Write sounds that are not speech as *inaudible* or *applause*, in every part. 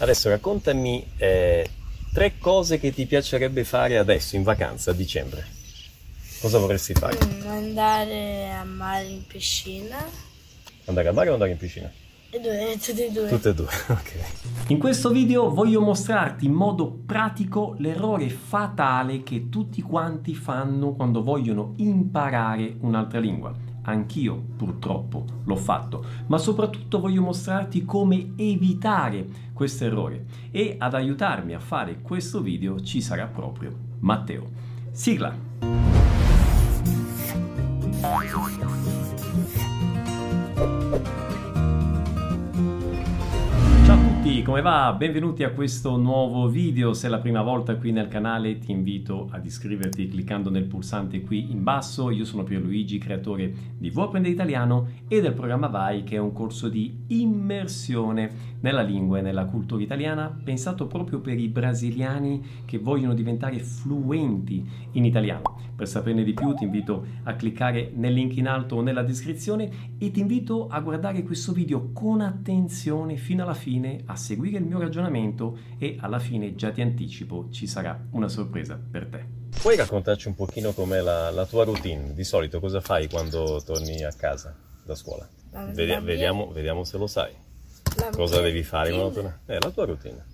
Adesso raccontami eh, tre cose che ti piacerebbe fare adesso in vacanza a dicembre. Cosa vorresti fare? Mm, andare a mare in piscina. Andare al mare o andare in piscina? E due, tutti e due. Tutte e due, *laughs* ok. In questo video voglio mostrarti in modo pratico l'errore fatale che tutti quanti fanno quando vogliono imparare un'altra lingua. Anch'io purtroppo l'ho fatto, ma soprattutto voglio mostrarti come evitare questo errore e ad aiutarmi a fare questo video ci sarà proprio Matteo. Sigla! Tutti, come va? Benvenuti a questo nuovo video. Se è la prima volta qui nel canale ti invito ad iscriverti cliccando nel pulsante qui in basso. Io sono Pierluigi, creatore di Vuoi italiano e del programma Vai che è un corso di immersione nella lingua e nella cultura italiana pensato proprio per i brasiliani che vogliono diventare fluenti in italiano. Per saperne di più ti invito a cliccare nel link in alto o nella descrizione e ti invito a guardare questo video con attenzione fino alla fine, a seguire il mio ragionamento e alla fine già ti anticipo ci sarà una sorpresa per te. Puoi raccontarci un pochino com'è la, la tua routine? Di solito cosa fai quando torni a casa da scuola? La- Vedi- la mia- vediamo, vediamo se lo sai. La Cosa mia devi fare quando torni? Eh, la tua routine.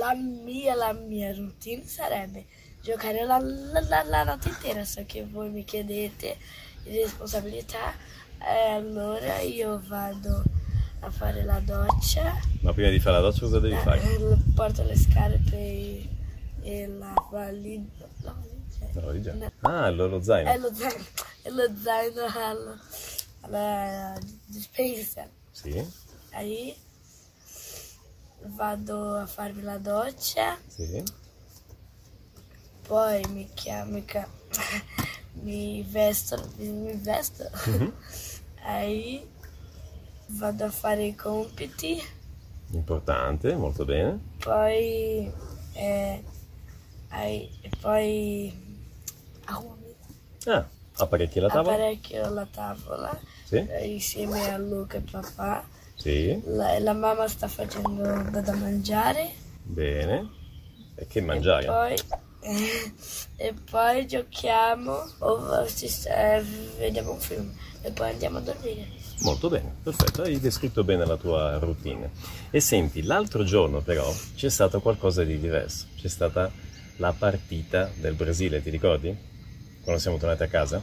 La mia, la mia routine sarebbe giocare la, la- la- la notte intera, so che voi mi chiedete di responsabilità, e allora io vado a fare la doccia, Ma prima di fare la doccia cosa devi fare? eh, porto le scarpe e, e la valigia. La valigia. No, Ah, lo, lo zaino. È lo zaino, è lo zaino alla, alla dispensa. Sì, Aí vado a farmi la doccia, sì. poi mi chiamo, mi, ca- *laughs* mi vesto, mi vesto. Mhm. Aí vado a fare i compiti, Importante, molto bene. poi, eh, e poi Ah, apparecchi la tavola? apparecchio la tavola Sì, eh, insieme a Luca e papà. sì, La, la mamma sta facendo da, da mangiare. bene. E che mangiare? Poi, *laughs* e poi giochiamo o ci- eh, vediamo un film e poi andiamo a dormire. Molto bene, perfetto, hai descritto bene la tua routine. E senti, l'altro giorno però c'è stato qualcosa di diverso. C'è stata la partita del Brasile, ti ricordi? Quando siamo tornati a casa?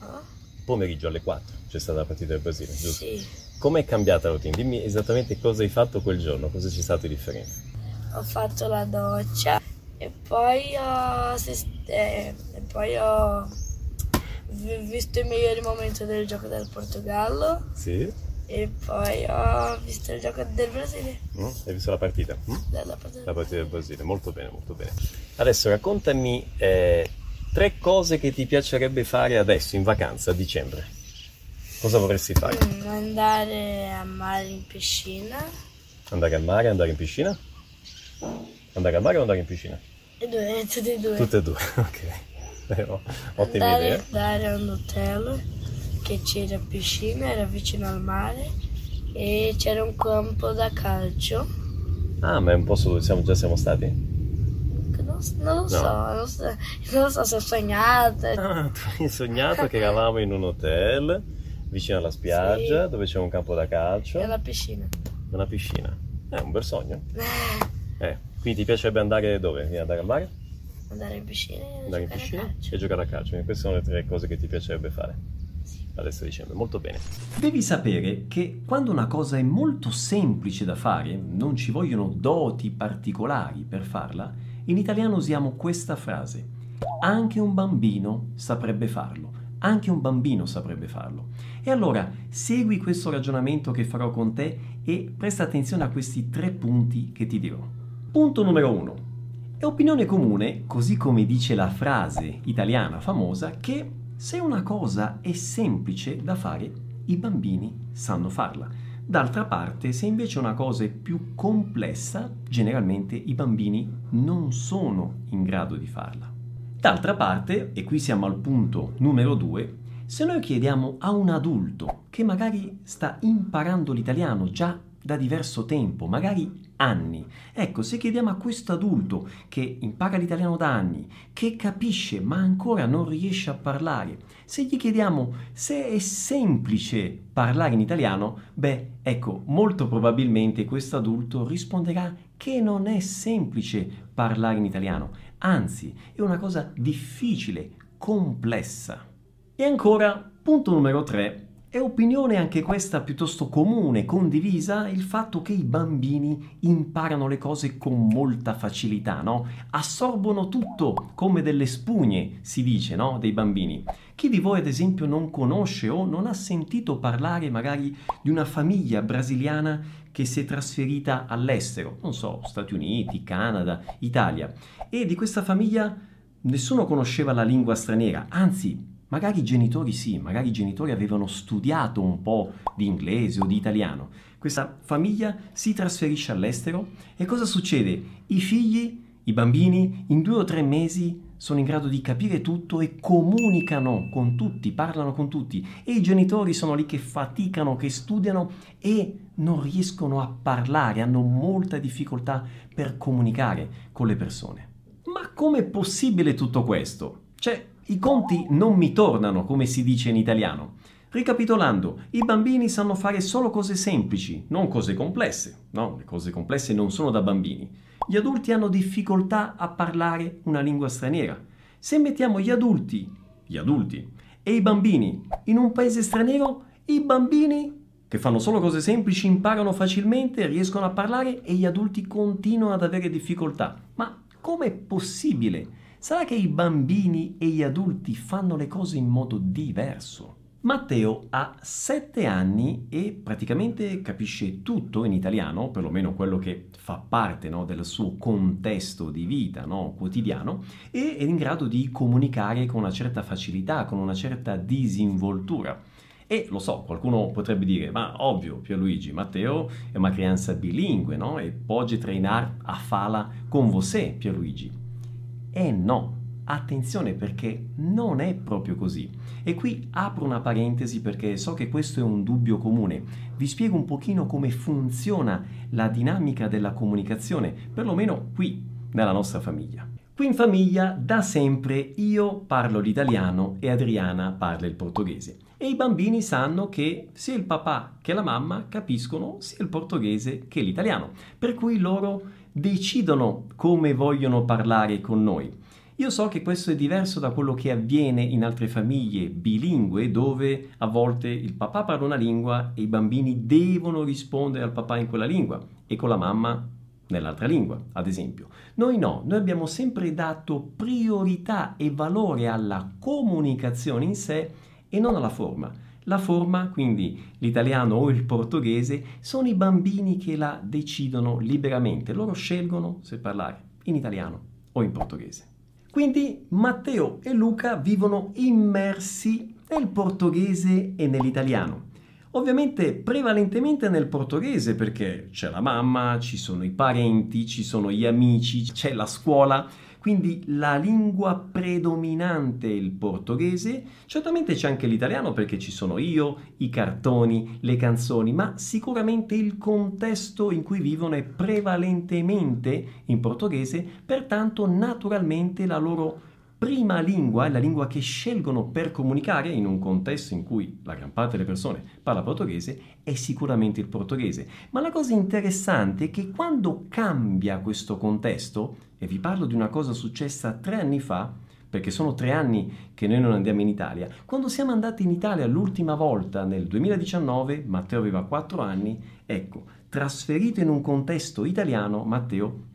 Ah, Pomeriggio alle 4 c'è stata la partita del Brasile, giusto? Sì, Com'è cambiata la routine? Dimmi esattamente cosa hai fatto quel giorno, cosa c'è stato di differente. ho fatto la doccia e poi ho, assist- eh, e poi ho visto i migliori momenti del gioco del Portogallo Sì? e poi ho visto il gioco del Brasile. Mm? Hai visto la partita? Mm? Della partita La partita del Brasile, molto bene, molto bene. Adesso raccontami eh, tre cose che ti piacerebbe fare adesso in vacanza a dicembre. Cosa vorresti fare? Mm, andare a mare in piscina Andare al mare, andare in piscina? Andare al mare o andare in piscina? e due, tutti e due. Tutte e due, *laughs* ok. Eh, *laughs* oh, Ottima andare, idea. andare a un hotel che c'era piscina, era vicino al mare e c'era un campo da calcio. Ah, ma è un posto dove siamo, già siamo stati? Non, non lo so, non so, non lo so se ho sognato. Ah, tu hai sognato che eravamo in un hotel vicino alla spiaggia Sì. dove c'è un campo da calcio e la piscina. una piscina. È un bel sogno. Eh, quindi ti piacerebbe andare dove? Andare al mare? Andare in piscina e Andare in giocare a piscina calcio. e giocare a calcio. Quindi queste sono le tre cose che ti piacerebbe fare adesso a dicembre. Molto bene. Devi sapere che quando una cosa è molto semplice da fare, non ci vogliono doti particolari per farla, in italiano usiamo questa frase. Anche un bambino saprebbe farlo. Anche un bambino saprebbe farlo. E allora segui questo ragionamento che farò con te e presta attenzione a questi tre punti che ti dirò. Punto numero uno. È opinione comune, così come dice la frase italiana famosa, che se una cosa è semplice da fare, i bambini sanno farla. D'altra parte, se invece una cosa è più complessa, generalmente i bambini non sono in grado di farla. D'altra parte, e qui siamo al punto numero due, se noi chiediamo a un adulto che magari sta imparando l'italiano già da diverso tempo, magari anni. Ecco, se chiediamo a questo adulto che impara l'italiano da anni, che capisce ma ancora non riesce a parlare, se gli chiediamo se è semplice parlare in italiano, beh, ecco, molto probabilmente questo adulto risponderà che non è semplice parlare in italiano, anzi è una cosa difficile, complessa. E ancora, punto numero 3, è opinione anche questa piuttosto comune, condivisa, il fatto che i bambini imparano le cose con molta facilità, no? Assorbono tutto come delle spugne, si dice, no? Dei bambini. Chi di voi, ad esempio, non conosce o non ha sentito parlare magari di una famiglia brasiliana che si è trasferita all'estero, non so, Stati Uniti, Canada, Italia, e di questa famiglia nessuno conosceva la lingua straniera, anzi Magari i genitori sì, magari i genitori avevano studiato un po' di inglese o di italiano. Questa famiglia si trasferisce all'estero e cosa succede? I figli, i bambini, in due o tre mesi sono in grado di capire tutto e comunicano con tutti, parlano con tutti e i genitori sono lì che faticano, che studiano e non riescono a parlare, hanno molta difficoltà per comunicare con le persone. Ma com'è possibile tutto questo? Cioè, i conti non mi tornano, come si dice in italiano. Ricapitolando, i bambini sanno fare solo cose semplici, non cose complesse. No, le cose complesse non sono da bambini. Gli adulti hanno difficoltà a parlare una lingua straniera. Se mettiamo gli adulti, gli adulti e i bambini in un paese straniero, i bambini che fanno solo cose semplici imparano facilmente, riescono a parlare e gli adulti continuano ad avere difficoltà. Ma com'è possibile? Sarà che i bambini e gli adulti fanno le cose in modo diverso? Matteo ha sette anni e praticamente capisce tutto in italiano, perlomeno quello che fa parte no, del suo contesto di vita no, quotidiano, e è in grado di comunicare con una certa facilità, con una certa disinvoltura. E lo so, qualcuno potrebbe dire, ma ovvio, Pierluigi, Matteo è una crianza bilingue, no? E può treinar a fala con você, Pierluigi. E no, attenzione perché non è proprio così. E qui apro una parentesi perché so che questo è un dubbio comune. Vi spiego un pochino come funziona la dinamica della comunicazione, perlomeno qui nella nostra famiglia. Qui in famiglia da sempre io parlo l'italiano e Adriana parla il portoghese. E i bambini sanno che sia il papà che la mamma capiscono sia il portoghese che l'italiano, per cui loro decidono come vogliono parlare con noi. Io so che questo è diverso da quello che avviene in altre famiglie bilingue dove a volte il papà parla una lingua e i bambini devono rispondere al papà in quella lingua e con la mamma nell'altra lingua, ad esempio. Noi no, noi abbiamo sempre dato priorità e valore alla comunicazione in sé e non alla forma. La forma, quindi l'italiano o il portoghese, sono i bambini che la decidono liberamente. Loro scelgono se parlare in italiano o in portoghese. Quindi Matteo e Luca vivono immersi nel portoghese e nell'italiano. Ovviamente prevalentemente nel portoghese perché c'è la mamma, ci sono i parenti, ci sono gli amici, c'è la scuola. Quindi la lingua predominante è il portoghese, certamente c'è anche l'italiano perché ci sono io, i cartoni, le canzoni, ma sicuramente il contesto in cui vivono è prevalentemente in portoghese, pertanto naturalmente la loro prima lingua, la lingua che scelgono per comunicare in un contesto in cui la gran parte delle persone parla portoghese, è sicuramente il portoghese. Ma la cosa interessante è che quando cambia questo contesto, e vi parlo di una cosa successa tre anni fa, perché sono tre anni che noi non andiamo in Italia. Quando siamo andati in Italia l'ultima volta nel 2019, Matteo aveva quattro anni, ecco, trasferito in un contesto italiano, Matteo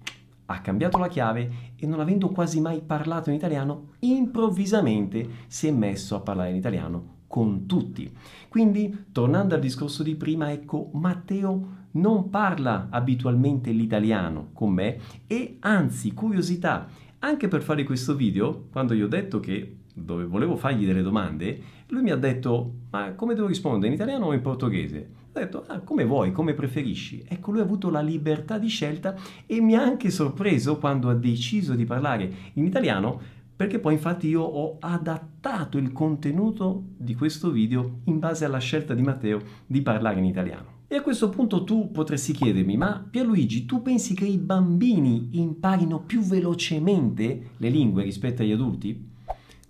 ha cambiato la chiave e non avendo quasi mai parlato in italiano, improvvisamente si è messo a parlare in italiano con tutti. Quindi, tornando al discorso di prima, ecco, Matteo non parla abitualmente l'italiano con me e anzi, curiosità, anche per fare questo video, quando gli ho detto che dove volevo fargli delle domande, lui mi ha detto, ma come devo rispondere, in italiano o in portoghese? Ho detto, ah, come vuoi, come preferisci. Ecco, lui ha avuto la libertà di scelta e mi ha anche sorpreso quando ha deciso di parlare in italiano, perché poi infatti io ho adattato il contenuto di questo video in base alla scelta di Matteo di parlare in italiano. E a questo punto tu potresti chiedermi, ma Pierluigi, tu pensi che i bambini imparino più velocemente le lingue rispetto agli adulti?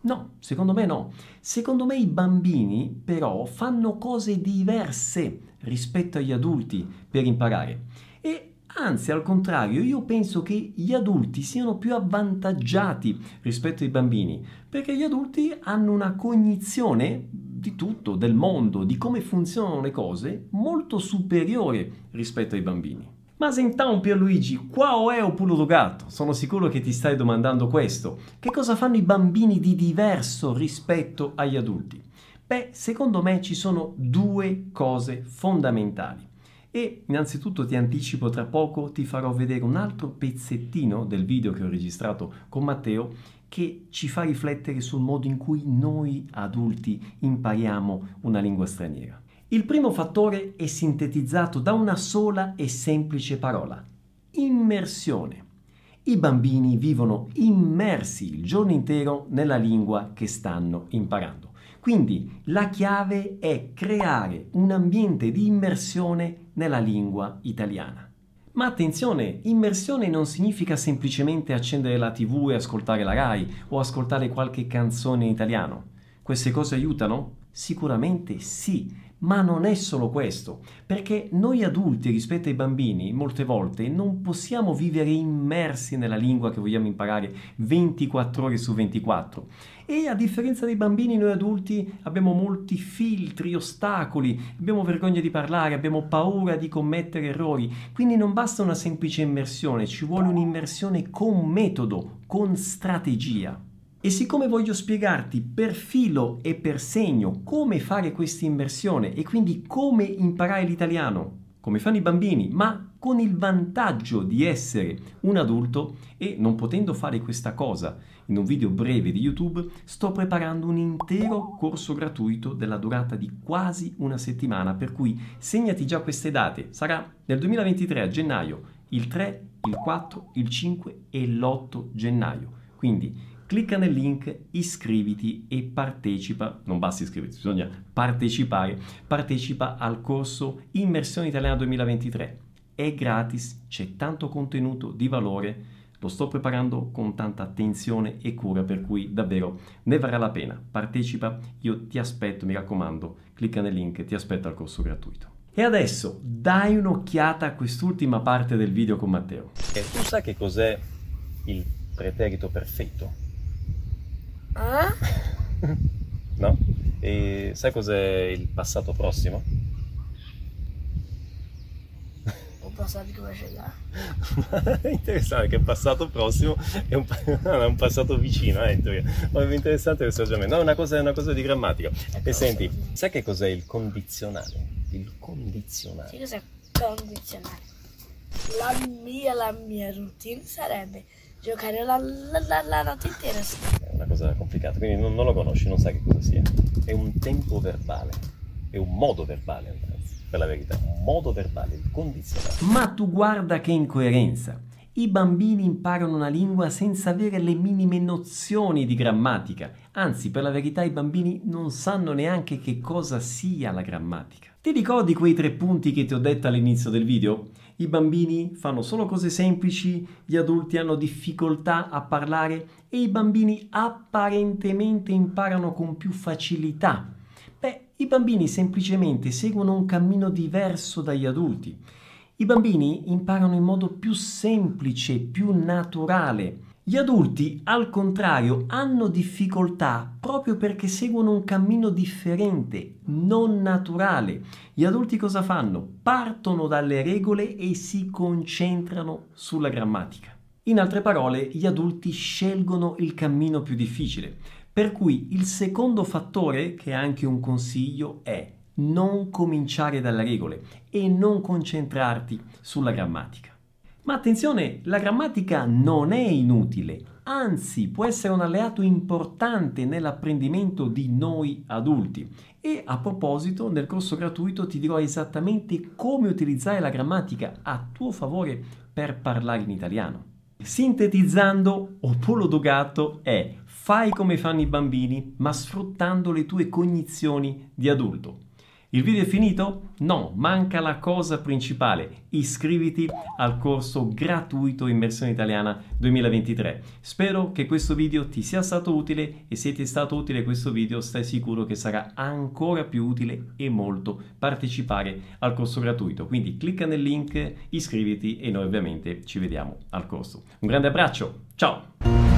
No, secondo me no. Secondo me i bambini però fanno cose diverse rispetto agli adulti per imparare. E anzi, al contrario, io penso che gli adulti siano più avvantaggiati rispetto ai bambini, perché gli adulti hanno una cognizione di tutto, del mondo, di come funzionano le cose, molto superiore rispetto ai bambini. Ma então Pierluigi, qual è o pulo do gatto? Sono sicuro che ti stai domandando questo. Che cosa fanno i bambini di diverso rispetto agli adulti? Beh, secondo me ci sono due cose fondamentali. E innanzitutto ti anticipo tra poco ti farò vedere un altro pezzettino del video che ho registrato con Matteo che ci fa riflettere sul modo in cui noi adulti impariamo una lingua straniera. Il primo fattore è sintetizzato da una sola e semplice parola, immersione. I bambini vivono immersi il giorno intero nella lingua che stanno imparando. Quindi la chiave è creare un ambiente di immersione nella lingua italiana. Ma attenzione, immersione non significa semplicemente accendere la tv e ascoltare la RAI o ascoltare qualche canzone in italiano. Queste cose aiutano? Sicuramente sì, ma non è solo questo, perché noi adulti rispetto ai bambini molte volte non possiamo vivere immersi nella lingua che vogliamo imparare 24 ore su 24. E a differenza dei bambini, noi adulti abbiamo molti filtri, ostacoli, abbiamo vergogna di parlare, abbiamo paura di commettere errori. Quindi non basta una semplice immersione, ci vuole un'immersione con metodo, con strategia. E siccome voglio spiegarti per filo e per segno come fare questa immersione e quindi come imparare l'italiano, come fanno i bambini, ma con il vantaggio di essere un adulto e non potendo fare questa cosa in un video breve di YouTube, sto preparando un intero corso gratuito della durata di quasi una settimana, per cui segnati già queste date. Sarà nel 2023 a gennaio, il 3, il 4, il 5 e l'8 gennaio. Quindi clicca nel link, iscriviti e partecipa, non basta iscriversi, bisogna partecipare, partecipa al corso Immersione Italiana 2023. È gratis, c'è tanto contenuto di valore, lo sto preparando con tanta attenzione e cura, per cui davvero ne varrà la pena. Partecipa, io ti aspetto, mi raccomando, clicca nel link, ti aspetto al corso gratuito. E adesso dai un'occhiata a quest'ultima parte del video con Matteo. E tu sai che cos'è il preterito perfetto? Ah? no? E sai cos'è il passato prossimo? Un passato come ce l'ha? *laughs* interessante che il passato prossimo è un, *laughs* è un passato vicino, eh, in teoria. Ma è interessante questo ragionamento. No, è una cosa, è una cosa di grammatica. E senti, sai che cos'è il condizionale? Il condizionale. Sì, cos'è condizionale? La mia, la mia routine sarebbe giocare la, la, la, la notte intera. Cosa complicata, quindi non, non, lo conosci, non sai che cosa sia. È un tempo verbale, è un modo verbale, anzi, per la verità, un modo verbale, il condizionale. Ma tu guarda che incoerenza! I bambini imparano una lingua senza avere le minime nozioni di grammatica. Anzi, per la verità i bambini non sanno neanche che cosa sia la grammatica. Ti ricordi quei tre punti che ti ho detto all'inizio del video? I bambini fanno solo cose semplici, gli adulti hanno difficoltà a parlare e i bambini apparentemente imparano con più facilità. Beh, i bambini semplicemente seguono un cammino diverso dagli adulti. I bambini imparano in modo più semplice, più naturale. Gli adulti, al contrario, hanno difficoltà proprio perché seguono un cammino differente, non naturale. Gli adulti cosa fanno? Partono dalle regole e si concentrano sulla grammatica. In altre parole, gli adulti scelgono il cammino più difficile. Per cui il secondo fattore, che è anche un consiglio, è non cominciare dalle regole e non concentrarti sulla grammatica. Ma attenzione, la grammatica non è inutile, anzi può essere un alleato importante nell'apprendimento di noi adulti. E a proposito, nel corso gratuito ti dirò esattamente come utilizzare la grammatica a tuo favore per parlare in italiano. Sintetizzando, Opolo Dogato è fai come fanno i bambini, ma sfruttando le tue cognizioni di adulto. Il video è finito? No, manca la cosa principale. Iscriviti al corso gratuito Immersione Italiana 2023. Spero che questo video ti sia stato utile e se ti è stato utile questo video stai sicuro che sarà ancora più utile e molto partecipare al corso gratuito. Quindi clicca nel link, iscriviti e noi ovviamente ci vediamo al corso. Un grande abbraccio, ciao!